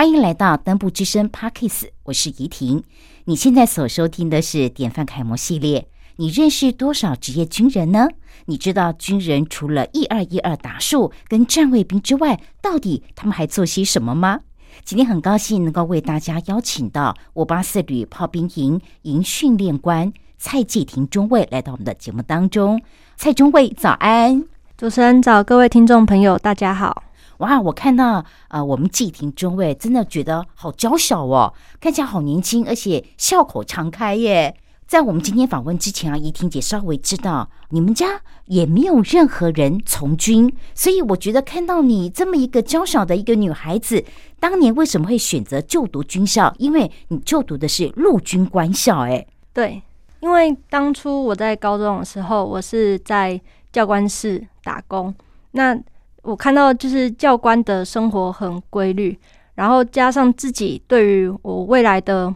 欢迎来到登部之声 Parkes，我是怡婷。你现在所收听的是典范楷模系列。你认识多少职业军人呢？你知道军人除了一二一二打树跟站卫兵之外，到底他们还做些什么吗？今天很高兴能够为大家邀请到五八四旅炮兵营营训练官蔡继廷中尉来到我们的节目当中。蔡中尉，早安！主持人早，各位听众朋友，大家好。哇，我看到呃，我们季廷中尉真的觉得好娇小哦，看起来好年轻，而且笑口常开耶。在我们今天访问之前啊，怡婷姐稍微知道你们家也没有任何人从军，所以我觉得看到你这么一个娇小的一个女孩子，当年为什么会选择就读军校？因为你就读的是陆军官校，哎，对，因为当初我在高中的时候，我是在教官室打工，那。我看到就是教官的生活很规律，然后加上自己对于我未来的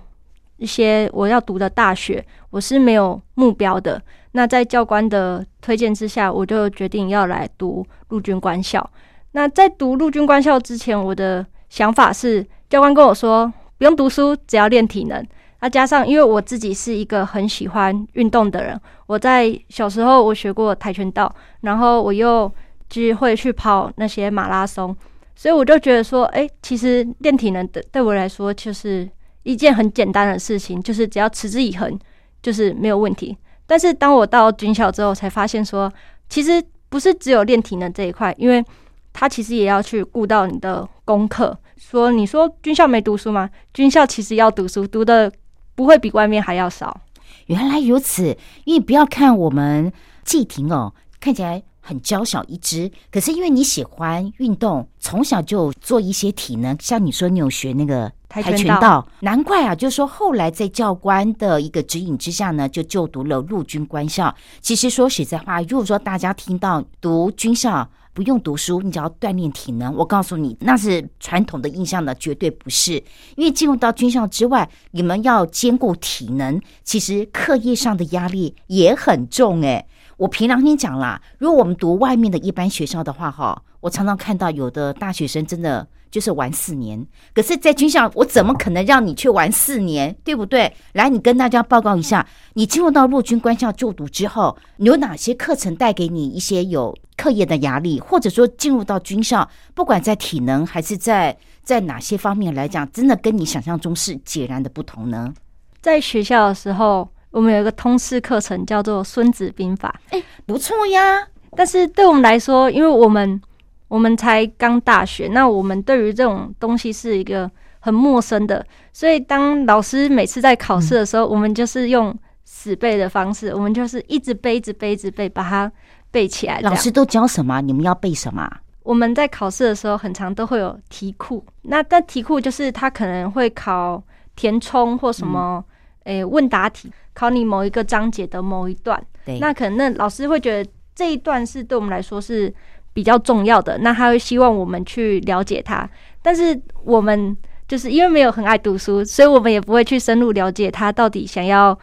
一些我要读的大学，我是没有目标的。那在教官的推荐之下，我就决定要来读陆军官校。那在读陆军官校之前，我的想法是，教官跟我说不用读书，只要练体能。那加上因为我自己是一个很喜欢运动的人，我在小时候我学过跆拳道，然后我又。机会去跑那些马拉松，所以我就觉得说，哎，其实练体能的对我来说就是一件很简单的事情，就是只要持之以恒，就是没有问题。但是当我到军校之后，才发现说，其实不是只有练体能这一块，因为他其实也要去顾到你的功课。说你说军校没读书吗？军校其实要读书，读的不会比外面还要少。原来如此，因为不要看我们季婷哦，看起来。很娇小一只，可是因为你喜欢运动，从小就做一些体能，像你说你有学那个跆拳道，难怪啊！就是说后来在教官的一个指引之下呢，就就读了陆军官校。其实说实在话，如果说大家听到读军校不用读书，你只要锻炼体能，我告诉你，那是传统的印象呢，绝对不是。因为进入到军校之外，你们要兼顾体能，其实课业上的压力也很重哎。我平常跟你讲啦，如果我们读外面的一般学校的话，哈，我常常看到有的大学生真的就是玩四年，可是，在军校，我怎么可能让你去玩四年，对不对？来，你跟大家报告一下，你进入到陆军官校就读之后，有哪些课程带给你一些有课业的压力，或者说进入到军校，不管在体能还是在在哪些方面来讲，真的跟你想象中是截然的不同呢？在学校的时候。我们有一个通识课程叫做《孙子兵法》，哎，不错呀。但是对我们来说，因为我们我们才刚大学，那我们对于这种东西是一个很陌生的，所以当老师每次在考试的时候，我们就是用死背的方式，我们就是一直背，一直背，一直背，把它背起来。老师都教什么？你们要背什么？我们在考试的时候，很常都会有题库。那但题库就是他可能会考填充或什么。诶，问答题考你某一个章节的某一段，那可能那老师会觉得这一段是对我们来说是比较重要的，那他会希望我们去了解它。但是我们就是因为没有很爱读书，所以我们也不会去深入了解他到底想要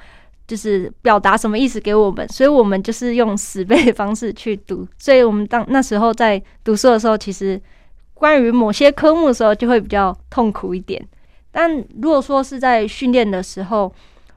就是表达什么意思给我们，所以我们就是用死背的方式去读。所以我们当那时候在读书的时候，其实关于某些科目的时候就会比较痛苦一点。但如果说是在训练的时候，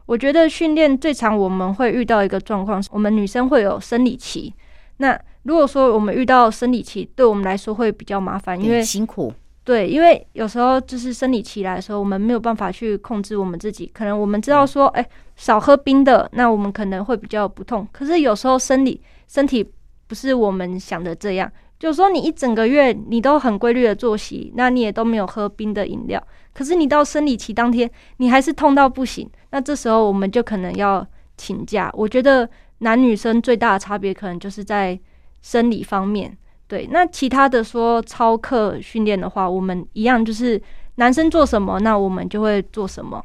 我觉得训练最常我们会遇到一个状况，我们女生会有生理期。那如果说我们遇到生理期，对我们来说会比较麻烦，因为辛苦。对，因为有时候就是生理期来的时候，我们没有办法去控制我们自己。可能我们知道说，哎，少喝冰的，那我们可能会比较不痛。可是有时候生理身体不是我们想的这样，就是说你一整个月你都很规律的作息，那你也都没有喝冰的饮料。可是你到生理期当天，你还是痛到不行，那这时候我们就可能要请假。我觉得男女生最大的差别可能就是在生理方面。对，那其他的说操课训练的话，我们一样就是男生做什么，那我们就会做什么。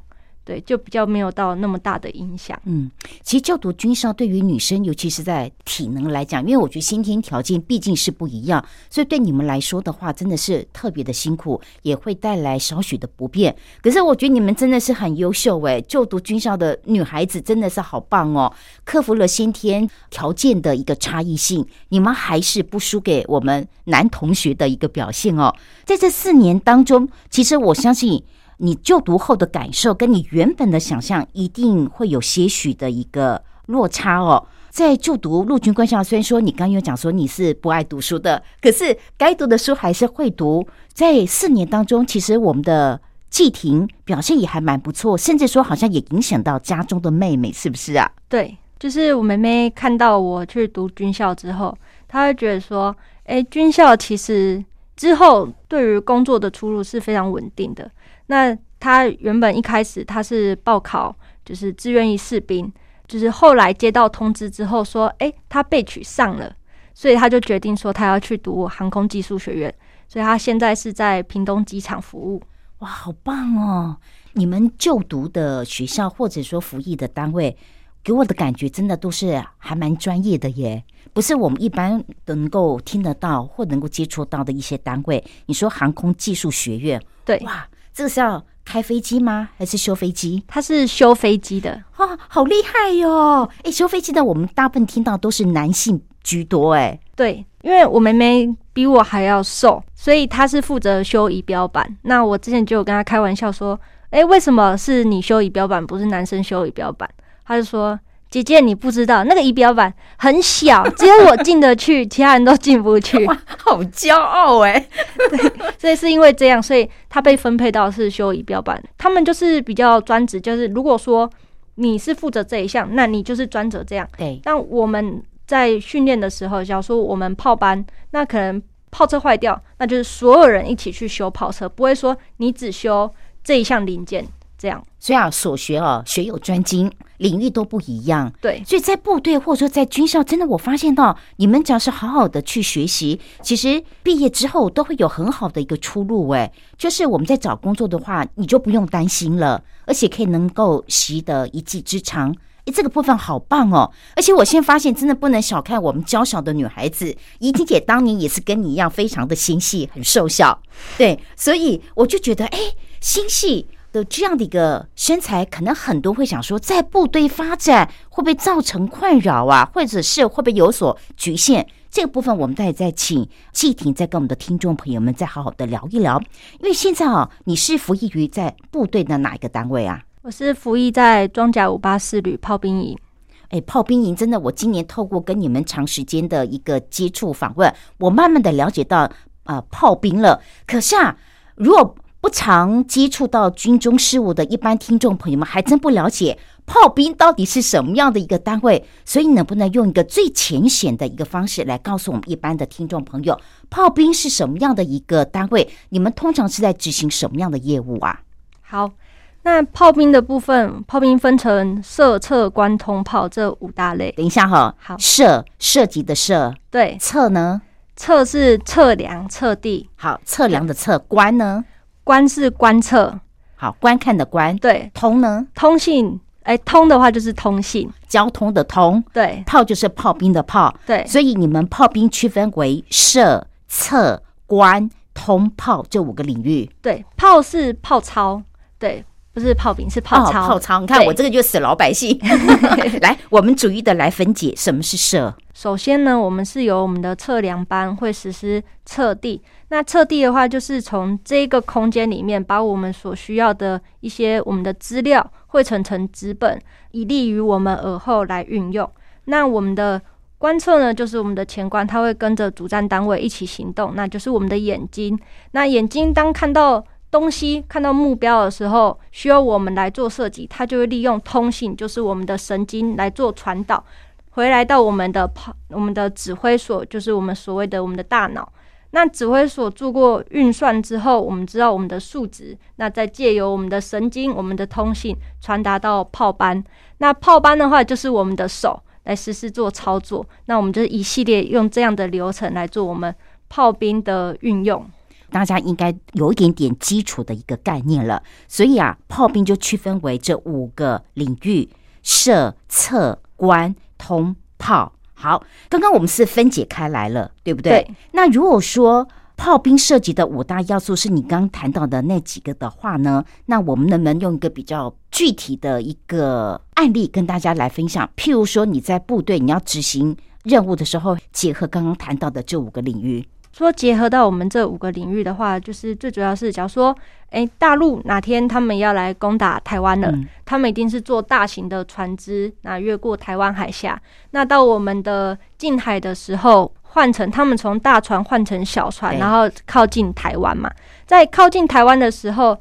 对，就比较没有到那么大的影响。嗯，其实就读军校对于女生，尤其是在体能来讲，因为我觉得先天条件毕竟是不一样，所以对你们来说的话，真的是特别的辛苦，也会带来少许的不便。可是我觉得你们真的是很优秀诶，就读军校的女孩子真的是好棒哦，克服了先天条件的一个差异性，你们还是不输给我们男同学的一个表现哦。在这四年当中，其实我相信。你就读后的感受，跟你原本的想象一定会有些许的一个落差哦。在就读陆军官校，虽然说你刚有讲说你是不爱读书的，可是该读的书还是会读。在四年当中，其实我们的季婷表现也还蛮不错，甚至说好像也影响到家中的妹妹，是不是啊？对，就是我妹妹看到我去读军校之后，她会觉得说：“哎，军校其实之后对于工作的出路是非常稳定的。”那他原本一开始他是报考就是志愿役士兵，就是后来接到通知之后说，哎，他被取上了，所以他就决定说他要去读航空技术学院，所以他现在是在屏东机场服务。哇，好棒哦！你们就读的学校或者说服役的单位，给我的感觉真的都是还蛮专业的耶，不是我们一般能够听得到或能够接触到的一些单位。你说航空技术学院，对，哇。这个是要开飞机吗？还是修飞机？他是修飞机的，哇，好厉害哟！哎，修飞机的我们大部分听到都是男性居多，哎，对，因为我妹妹比我还要瘦，所以她是负责修仪表板。那我之前就有跟她开玩笑说，哎，为什么是你修仪表板，不是男生修仪表板？她就说。姐姐，你不知道那个仪表板很小，只有我进得去，其他人都进不去。哇，好骄傲哎！对，所以是因为这样，所以他被分配到是修仪表板。他们就是比较专职，就是如果说你是负责这一项，那你就是专责这样。对。但我们在训练的时候，假如说我们炮班，那可能炮车坏掉，那就是所有人一起去修炮车，不会说你只修这一项零件。这样，所以啊，所学哦，学有专精，领域都不一样。对，所以在部队或者说在军校，真的我发现到，你们只要是好好的去学习，其实毕业之后都会有很好的一个出路。哎，就是我们在找工作的话，你就不用担心了，而且可以能够习得一技之长。哎，这个部分好棒哦！而且我现在发现，真的不能小看我们娇小的女孩子，怡婷姐当年也是跟你一样，非常的心细，很瘦小。对，所以我就觉得，哎，心细。的这样的一个身材，可能很多会想说，在部队发展会不会造成困扰啊？或者是会不会有所局限？这个部分，我们待再请季婷再跟我们的听众朋友们再好好的聊一聊。因为现在啊，你是服役于在部队的哪一个单位啊？我是服役在装甲五八四旅炮兵营。哎，炮兵营真的，我今年透过跟你们长时间的一个接触访问，我慢慢的了解到啊，炮兵了。可是啊，如果不常接触到军中事务的一般听众朋友们，还真不了解炮兵到底是什么样的一个单位。所以，能不能用一个最浅显的一个方式来告诉我们一般的听众朋友，炮兵是什么样的一个单位？你们通常是在执行什么样的业务啊？好，那炮兵的部分，炮兵分成射、测、关、通炮这五大类。等一下哈，好，射射击的射，对，测呢？测是测量、测地。好，测量的测，关呢？观是观测，好观看的观，对。通呢？通信，哎，通的话就是通信，交通的通，对。炮就是炮兵的炮，对。所以你们炮兵区分为射、测、观、通、炮这五个领域。对，炮是炮操，对。不是炮兵，是炮操。你看我这个就死老百姓。来，我们逐一的来分解什么是射。首先呢，我们是由我们的测量班会实施测地。那测地的话，就是从这个空间里面把我们所需要的一些我们的资料汇成成纸本，以利于我们耳后来运用。那我们的观测呢，就是我们的前观，它会跟着主战单位一起行动，那就是我们的眼睛。那眼睛当看到。东西看到目标的时候，需要我们来做设计，它就会利用通信，就是我们的神经来做传导，回来到我们的跑我们的指挥所，就是我们所谓的我们的大脑。那指挥所做过运算之后，我们知道我们的数值，那再借由我们的神经、我们的通信传达到炮班。那炮班的话，就是我们的手来实施做操作。那我们就是一系列用这样的流程来做我们炮兵的运用。大家应该有一点点基础的一个概念了。所以啊，炮兵就区分为这五个领域：射、测、观、通、炮。好，刚刚我们是分解开来了，对不对？对。那如果说炮兵涉及的五大要素是你刚刚谈到的那几个的话呢？那我们能不能用一个比较具体的一个案例跟大家来分享？譬如说你在部队你要执行任务的时候，结合刚刚谈到的这五个领域。说结合到我们这五个领域的话，就是最主要是，假如说，哎，大陆哪天他们要来攻打台湾了，他们一定是坐大型的船只，那越过台湾海峡，那到我们的近海的时候，换成他们从大船换成小船，然后靠近台湾嘛。在靠近台湾的时候，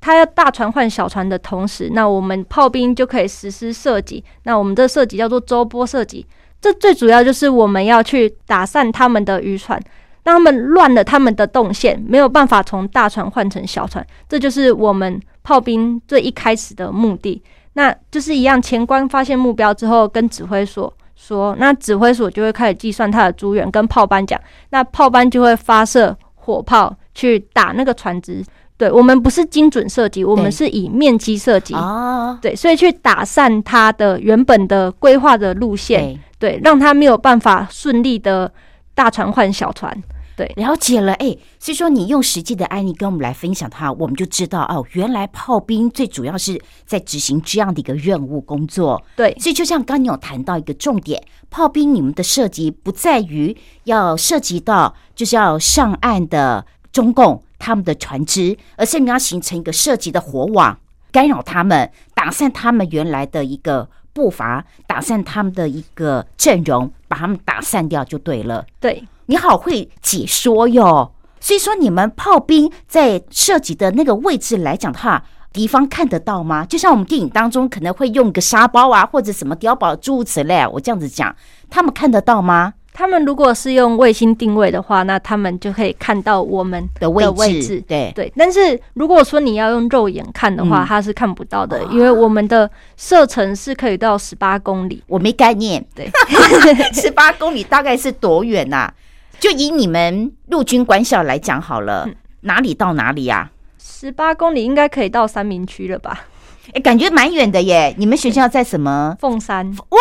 他要大船换小船的同时，那我们炮兵就可以实施射击。那我们这射击叫做周波射击，这最主要就是我们要去打散他们的渔船。让他们乱了他们的动线，没有办法从大船换成小船，这就是我们炮兵最一开始的目的。那就是一样，前官发现目标之后，跟指挥所说，那指挥所就会开始计算他的资源，跟炮班讲，那炮班就会发射火炮去打那个船只。对我们不是精准射击，我们是以面积射击。哦，对，所以去打散他的原本的规划的路线，对，让他没有办法顺利的大船换小船。对，了解了，哎，所以说你用实际的案例跟我们来分享它，我们就知道哦，原来炮兵最主要是在执行这样的一个任务工作。对，所以就像刚你有谈到一个重点，炮兵你们的涉及不在于要涉及到就是要上岸的中共他们的船只，而是你要形成一个涉及的火网，干扰他们，打散他们原来的一个步伐，打散他们的一个阵容，把他们打散掉就对了。对。你好会解说哟，所以说你们炮兵在射击的那个位置来讲的话，敌方看得到吗？就像我们电影当中可能会用个沙包啊，或者什么碉堡诸如此类，我这样子讲，他们看得到吗？他们如果是用卫星定位的话，那他们就可以看到我们的位置。对对，但是如果说你要用肉眼看的话，它是看不到的，因为我们的射程是可以到十八公里。我没概念，对，十八公里大概是多远呐？就以你们陆军官校来讲好了，哪里到哪里呀？十八公里应该可以到三明区了吧？哎，感觉蛮远的耶。你们学校在什么？凤山。哇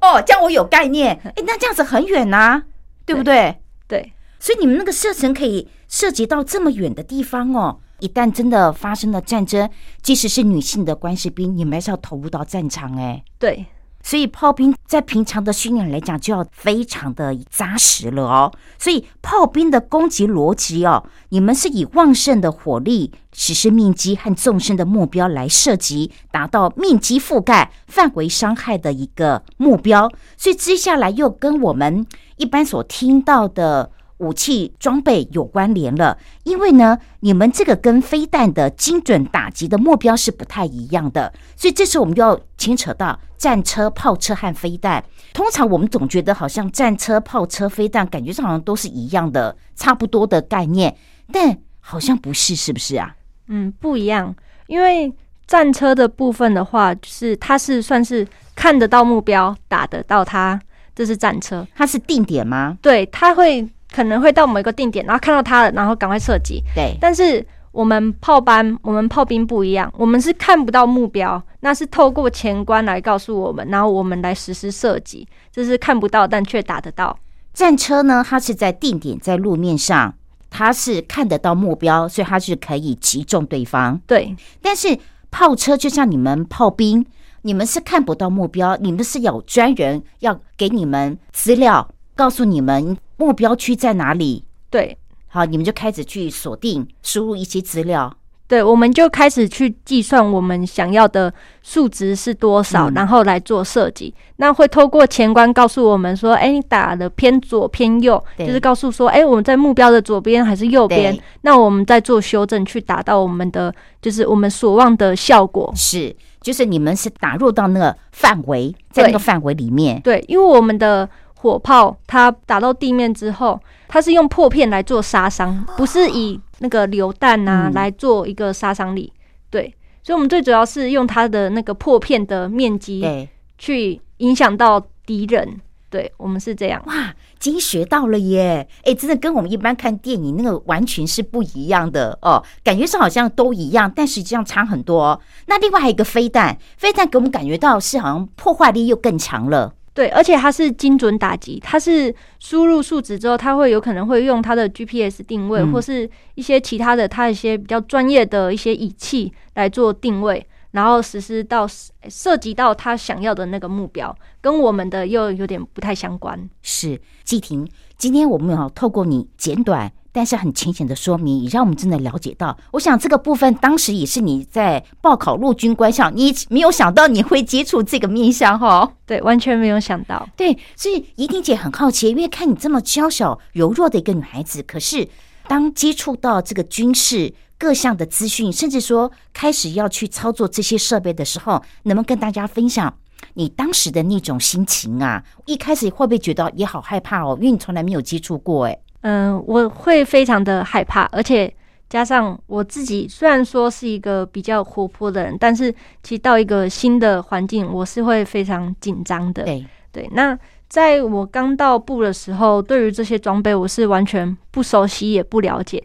哦，这样我有概念。哎，那这样子很远呐，对不对？对。所以你们那个射程可以涉及到这么远的地方哦。一旦真的发生了战争，即使是女性的官士兵，你们还是要投入到战场哎。对。所以炮兵在平常的训练来讲，就要非常的扎实了哦。所以炮兵的攻击逻辑哦，你们是以旺盛的火力实施面积和纵深的目标来射击，达到面积覆盖、范围伤害的一个目标。所以接下来又跟我们一般所听到的。武器装备有关联了，因为呢，你们这个跟飞弹的精准打击的目标是不太一样的，所以这时候我们就要牵扯到战车、炮车和飞弹。通常我们总觉得好像战车、炮车、飞弹，感觉上好像都是一样的、差不多的概念，但好像不是，是不是啊？嗯，不一样。因为战车的部分的话，就是它是算是看得到目标、打得到它，这是战车。它是定点吗？对，它会。可能会到某一个定点，然后看到他了，然后赶快射击。对，但是我们炮班、我们炮兵不一样，我们是看不到目标，那是透过前观来告诉我们，然后我们来实施射击，这是看不到但却打得到。战车呢，它是在定点在路面上，它是看得到目标，所以它是可以击中对方。对，但是炮车就像你们炮兵，你们是看不到目标，你们是有专人要给你们资料。告诉你们目标区在哪里？对，好，你们就开始去锁定、输入一些资料。对，我们就开始去计算我们想要的数值是多少，然后来做设计。那会透过前关告诉我们说：“哎，你打的偏左偏右，就是告诉说，哎，我们在目标的左边还是右边？那我们再做修正，去达到我们的就是我们所望的效果。是，就是你们是打入到那个范围，在那个范围里面。对，因为我们的。火炮它打到地面之后，它是用破片来做杀伤，不是以那个榴弹啊来做一个杀伤力。对，所以我们最主要是用它的那个破片的面积，去影响到敌人。对我们是这样。哇，今天学到了耶！哎，真的跟我们一般看电影那个完全是不一样的哦，感觉是好像都一样，但实际上差很多。那另外还有一个飞弹，飞弹给我们感觉到是好像破坏力又更强了。对，而且它是精准打击，它是输入数值之后，它会有可能会用它的 GPS 定位，或是一些其他的它一些比较专业的一些仪器来做定位，然后实施到涉及到他想要的那个目标，跟我们的又有点不太相关。是季婷，今天我们要透过你简短。但是很浅显的说明，也让我们真的了解到，我想这个部分当时也是你在报考陆军官校，你没有想到你会接触这个面向哈？对，完全没有想到。对，所以怡婷姐很好奇，因为看你这么娇小柔弱的一个女孩子，可是当接触到这个军事各项的资讯，甚至说开始要去操作这些设备的时候，能不能跟大家分享你当时的那种心情啊？一开始会不会觉得也好害怕哦？因为你从来没有接触过，哎。嗯，我会非常的害怕，而且加上我自己，虽然说是一个比较活泼的人，但是其实到一个新的环境，我是会非常紧张的。对对，那在我刚到部的时候，对于这些装备，我是完全不熟悉也不了解。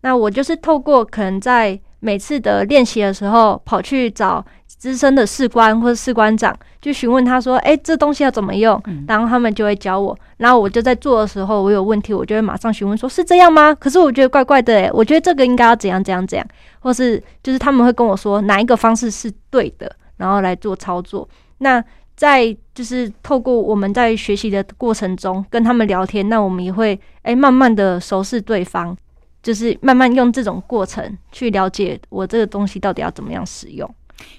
那我就是透过可能在每次的练习的时候，跑去找。资深的士官或者士官长就询问他说：“哎，这东西要怎么用？”然后他们就会教我。然后我就在做的时候，我有问题，我就会马上询问说：“是这样吗？”可是我觉得怪怪的，哎，我觉得这个应该要怎样怎样怎样，或是就是他们会跟我说哪一个方式是对的，然后来做操作。那在就是透过我们在学习的过程中跟他们聊天，那我们也会哎慢慢的熟识对方，就是慢慢用这种过程去了解我这个东西到底要怎么样使用。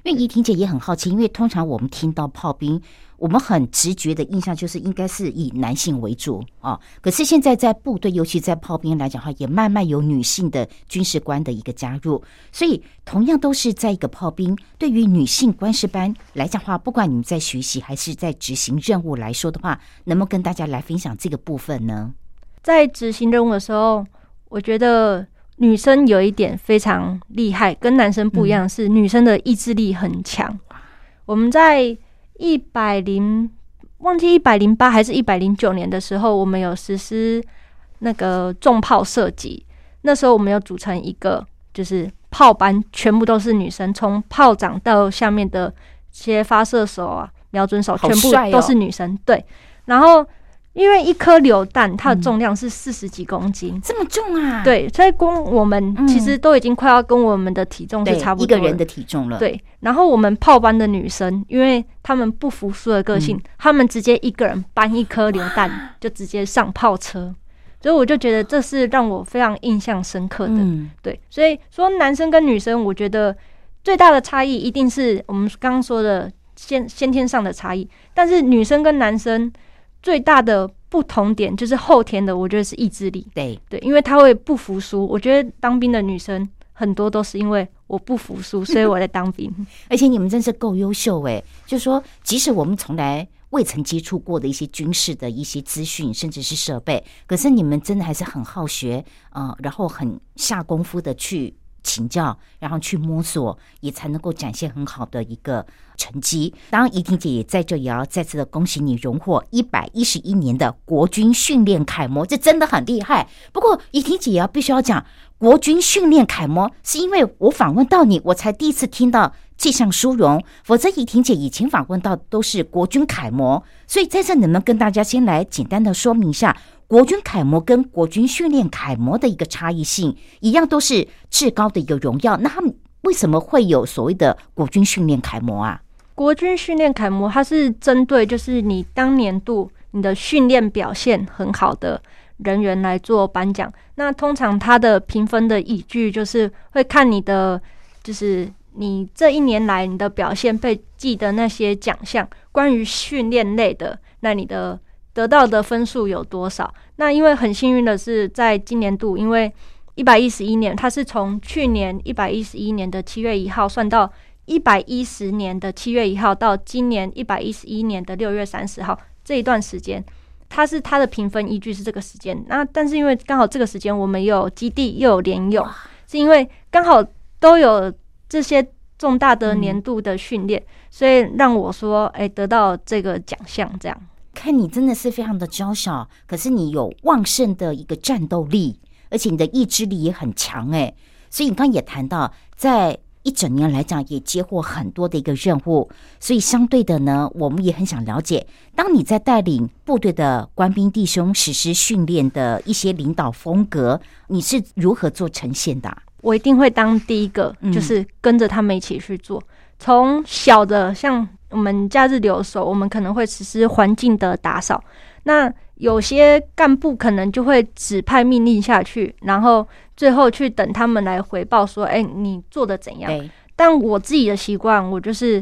因为怡婷姐也很好奇，因为通常我们听到炮兵，我们很直觉的印象就是应该是以男性为主啊。可是现在在部队，尤其在炮兵来讲的话，也慢慢有女性的军事官的一个加入。所以同样都是在一个炮兵，对于女性官士班来讲的话，不管你们在学习还是在执行任务来说的话，能不能跟大家来分享这个部分呢？在执行任务的时候，我觉得。女生有一点非常厉害，跟男生不一样，是女生的意志力很强。我们在一百零忘记一百零八还是一百零九年的时候，我们有实施那个重炮射击。那时候我们有组成一个就是炮班，全部都是女生，从炮长到下面的些发射手啊、瞄准手，全部都是女生。对，然后。因为一颗榴弹，它的重量是四十几公斤，这么重啊？对，所以光我们其实都已经快要跟我们的体重是差不多一个人的体重了。对，然后我们炮班的女生，因为她们不服输的个性，她们直接一个人搬一颗榴弹，就直接上炮车。所以我就觉得这是让我非常印象深刻的。对，所以说男生跟女生，我觉得最大的差异一定是我们刚刚说的先先天上的差异，但是女生跟男生。最大的不同点就是后天的，我觉得是意志力。对对，因为他会不服输。我觉得当兵的女生很多都是因为我不服输，所以我在当兵。而且你们真是够优秀哎！就说即使我们从来未曾接触过的一些军事的一些资讯，甚至是设备，可是你们真的还是很好学啊，然后很下功夫的去。请教，然后去摸索，也才能够展现很好的一个成绩。当然，怡婷姐也在这，也要再次的恭喜你荣获一百一十一年的国军训练楷模，这真的很厉害。不过，怡婷姐也要必须要讲，国军训练楷模是因为我访问到你，我才第一次听到这项殊荣。否则，怡婷姐以前访问到都是国军楷模，所以在这，能不能跟大家先来简单的说明一下？国军楷模跟国军训练楷模的一个差异性，一样都是至高的一个荣耀。那他们为什么会有所谓的国军训练楷模啊？国军训练楷模，它是针对就是你当年度你的训练表现很好的人员来做颁奖。那通常它的评分的依据就是会看你的，就是你这一年来你的表现被记的那些奖项，关于训练类的，那你的。得到的分数有多少？那因为很幸运的是，在今年度，因为一百一十一年，它是从去年一百一十一年的七月一号算到一百一十年的七月一号，到今年一百一十一年的六月三十号这一段时间，它是它的评分依据是这个时间。那但是因为刚好这个时间我们有基地又有联友，是因为刚好都有这些重大的年度的训练，所以让我说，哎，得到这个奖项这样。看你真的是非常的娇小，可是你有旺盛的一个战斗力，而且你的意志力也很强哎。所以你刚刚也谈到，在一整年来讲，也接获很多的一个任务。所以相对的呢，我们也很想了解，当你在带领部队的官兵弟兄实施训练的一些领导风格，你是如何做呈现的？我一定会当第一个，就是跟着他们一起去做。从小的像我们假日留守，我们可能会实施环境的打扫。那有些干部可能就会指派命令下去，然后最后去等他们来回报说：“哎，你做的怎样？”但我自己的习惯，我就是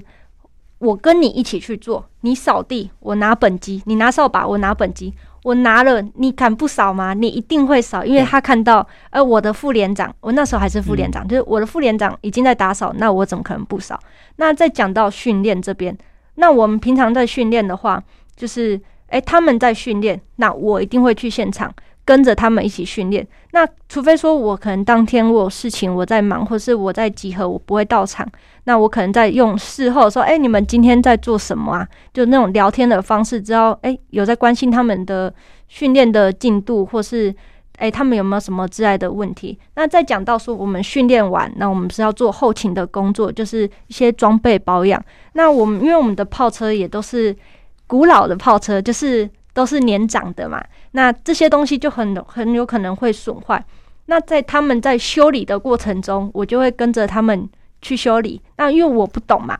我跟你一起去做。你扫地，我拿本机；你拿扫把，我拿本机。我拿了，你敢不扫吗？你一定会扫，因为他看到，呃，我的副连长，我那时候还是副连长，就是我的副连长已经在打扫，那我怎么可能不扫？那再讲到训练这边，那我们平常在训练的话，就是，诶，他们在训练，那我一定会去现场。跟着他们一起训练，那除非说我可能当天我有事情我在忙，或是我在集合，我不会到场。那我可能在用事后说，哎，你们今天在做什么啊？就那种聊天的方式，知道哎有在关心他们的训练的进度，或是哎他们有没有什么之类的问题。那再讲到说我们训练完，那我们是要做后勤的工作，就是一些装备保养。那我们因为我们的炮车也都是古老的炮车，就是。都是年长的嘛，那这些东西就很很有可能会损坏。那在他们在修理的过程中，我就会跟着他们去修理。那因为我不懂嘛，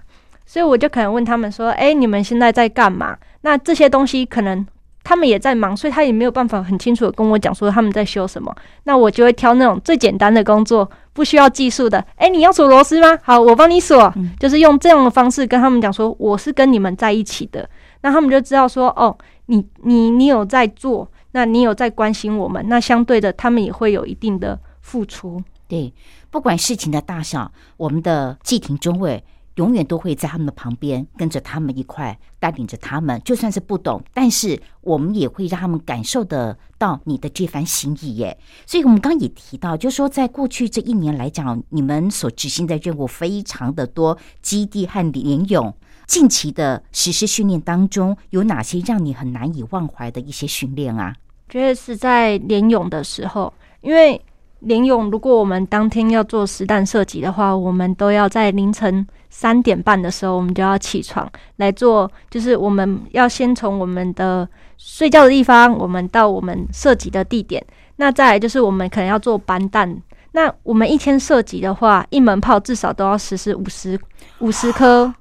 所以我就可能问他们说：“哎，你们现在在干嘛？”那这些东西可能他们也在忙，所以他也没有办法很清楚的跟我讲说他们在修什么。那我就会挑那种最简单的工作，不需要技术的。哎，你要锁螺丝吗？好，我帮你锁。就是用这样的方式跟他们讲说，我是跟你们在一起的。那他们就知道说，哦。你你你有在做，那你有在关心我们，那相对的，他们也会有一定的付出。对，不管事情的大小，我们的季亭中尉永远都会在他们的旁边，跟着他们一块带领着他们。就算是不懂，但是我们也会让他们感受得到你的这番心意耶。所以，我们刚刚也提到，就是说在过去这一年来讲，你们所执行的任务非常的多，基地和联勇。近期的实施训练当中，有哪些让你很难以忘怀的一些训练啊？觉得是在联勇的时候，因为林勇如果我们当天要做实弹射击的话，我们都要在凌晨三点半的时候，我们就要起床来做，就是我们要先从我们的睡觉的地方，我们到我们射击的地点，那再来就是我们可能要做班弹。那我们一天射击的话，一门炮至少都要实施五十五十颗。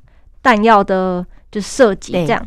弹药的就是射击这样，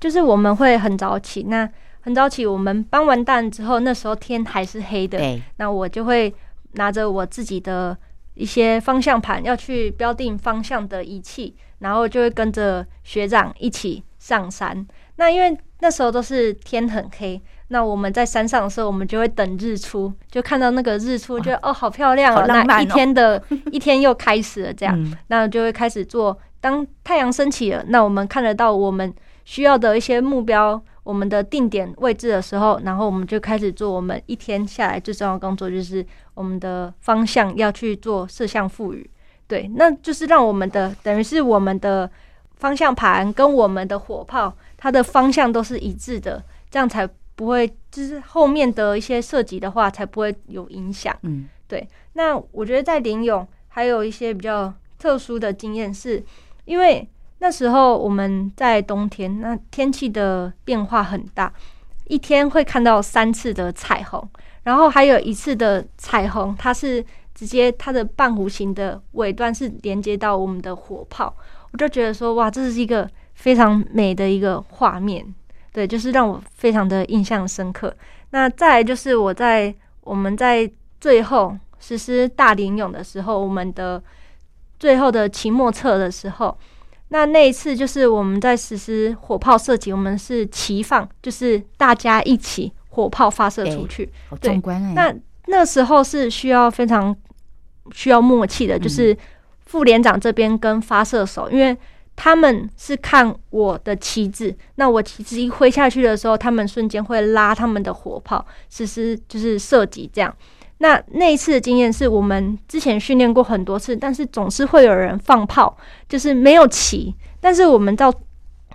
就是我们会很早起。那很早起，我们搬完蛋之后，那时候天还是黑的。那我就会拿着我自己的一些方向盘，要去标定方向的仪器，然后就会跟着学长一起上山。那因为那时候都是天很黑，那我们在山上的时候，我们就会等日出，就看到那个日出，觉得哦好漂亮哦，那一天的一天又开始了。这样，那就会开始做。当太阳升起了，那我们看得到我们需要的一些目标，我们的定点位置的时候，然后我们就开始做我们一天下来最重要的工作，就是我们的方向要去做摄像赋予。对，那就是让我们的等于是我们的方向盘跟我们的火炮，它的方向都是一致的，这样才不会就是后面的一些射击的话才不会有影响。嗯，对。那我觉得在林勇还有一些比较特殊的经验是。因为那时候我们在冬天，那天气的变化很大，一天会看到三次的彩虹，然后还有一次的彩虹，它是直接它的半弧形的尾端是连接到我们的火炮，我就觉得说哇，这是一个非常美的一个画面，对，就是让我非常的印象深刻。那再来就是我在我们在最后实施大连勇的时候，我们的。最后的期末测的时候，那那一次就是我们在实施火炮射击，我们是齐放，就是大家一起火炮发射出去。对，那那时候是需要非常需要默契的，就是副连长这边跟发射手，因为他们是看我的旗帜，那我旗帜一挥下去的时候，他们瞬间会拉他们的火炮实施就是射击这样。那那一次的经验是我们之前训练过很多次，但是总是会有人放炮，就是没有起。但是我们到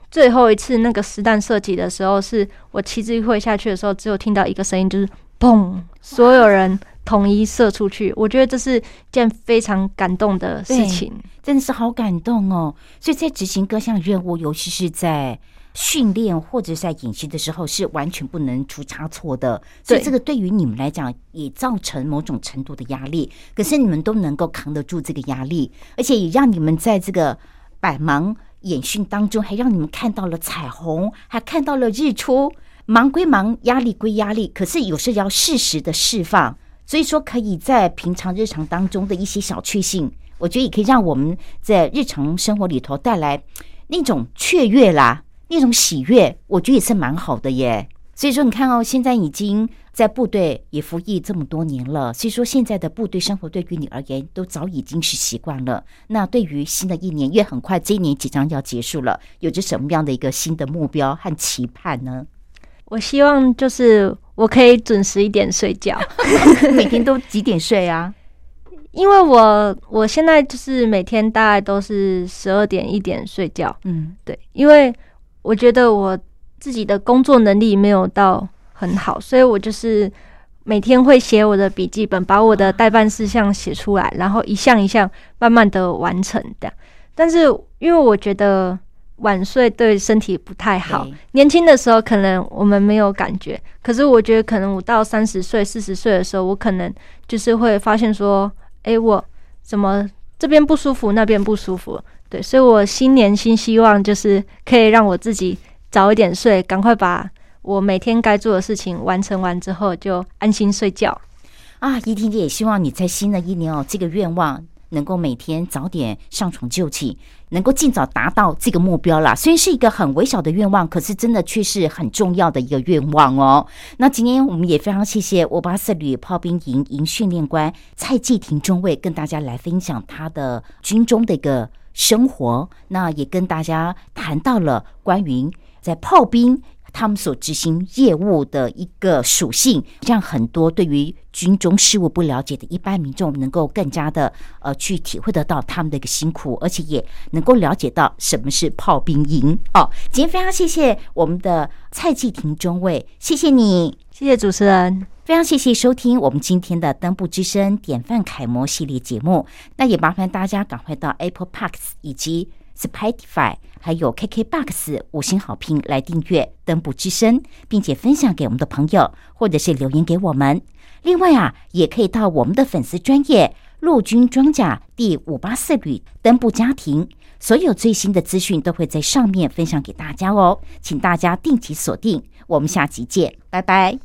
最后一次那个实弹射击的时候，是我骑自会下去的时候，只有听到一个声音，就是砰，所有人统一射出去。我觉得这是件非常感动的事情，真的是好感动哦。所以在执行各项任务，尤其是在。训练或者在演习的时候是完全不能出差错的，所以这个对于你们来讲也造成某种程度的压力。可是你们都能够扛得住这个压力，而且也让你们在这个百忙演训当中，还让你们看到了彩虹，还看到了日出。忙归忙，压力归压力，可是有时要适时的释放。所以说，可以在平常日常当中的一些小确幸，我觉得也可以让我们在日常生活里头带来那种雀跃啦。那种喜悦，我觉得也是蛮好的耶。所以说，你看哦，现在已经在部队也服役这么多年了，所以说现在的部队生活对于你而言都早已经是习惯了。那对于新的一年，因为很快这一年即将要结束了，有着什么样的一个新的目标和期盼呢？我希望就是我可以准时一点睡觉，每天都几点睡啊？因为我我现在就是每天大概都是十二点一点睡觉。嗯，对，因为。我觉得我自己的工作能力没有到很好，所以我就是每天会写我的笔记本，把我的代办事项写出来，然后一项一项慢慢的完成的。但是因为我觉得晚睡对身体不太好，年轻的时候可能我们没有感觉，可是我觉得可能我到三十岁、四十岁的时候，我可能就是会发现说，哎，我怎么这边不舒服，那边不舒服。对，所以我新年新希望就是可以让我自己早一点睡，赶快把我每天该做的事情完成完之后，就安心睡觉。啊，怡婷姐也希望你在新的一年哦，这个愿望能够每天早点上床就寝，能够尽早达到这个目标啦。虽然是一个很微小的愿望，可是真的却是很重要的一个愿望哦。那今天我们也非常谢谢我巴斯旅炮兵营营训练官蔡继廷中尉跟大家来分享他的军中的一个。生活，那也跟大家谈到了关于在炮兵他们所执行业务的一个属性，让很多对于军中事务不了解的一般民众能够更加的呃去体会得到他们的一个辛苦，而且也能够了解到什么是炮兵营哦。今天非常谢谢我们的蔡继廷中尉，谢谢你，谢谢主持人。非常谢谢收听我们今天的登部之声典范楷模系列节目。那也麻烦大家赶快到 Apple Parks 以及 Spotify 还有 KKBox 五星好评来订阅登部之声，并且分享给我们的朋友，或者是留言给我们。另外啊，也可以到我们的粉丝专业陆军装甲第五八四旅登部家庭，所有最新的资讯都会在上面分享给大家哦，请大家定期锁定。我们下集见，拜拜。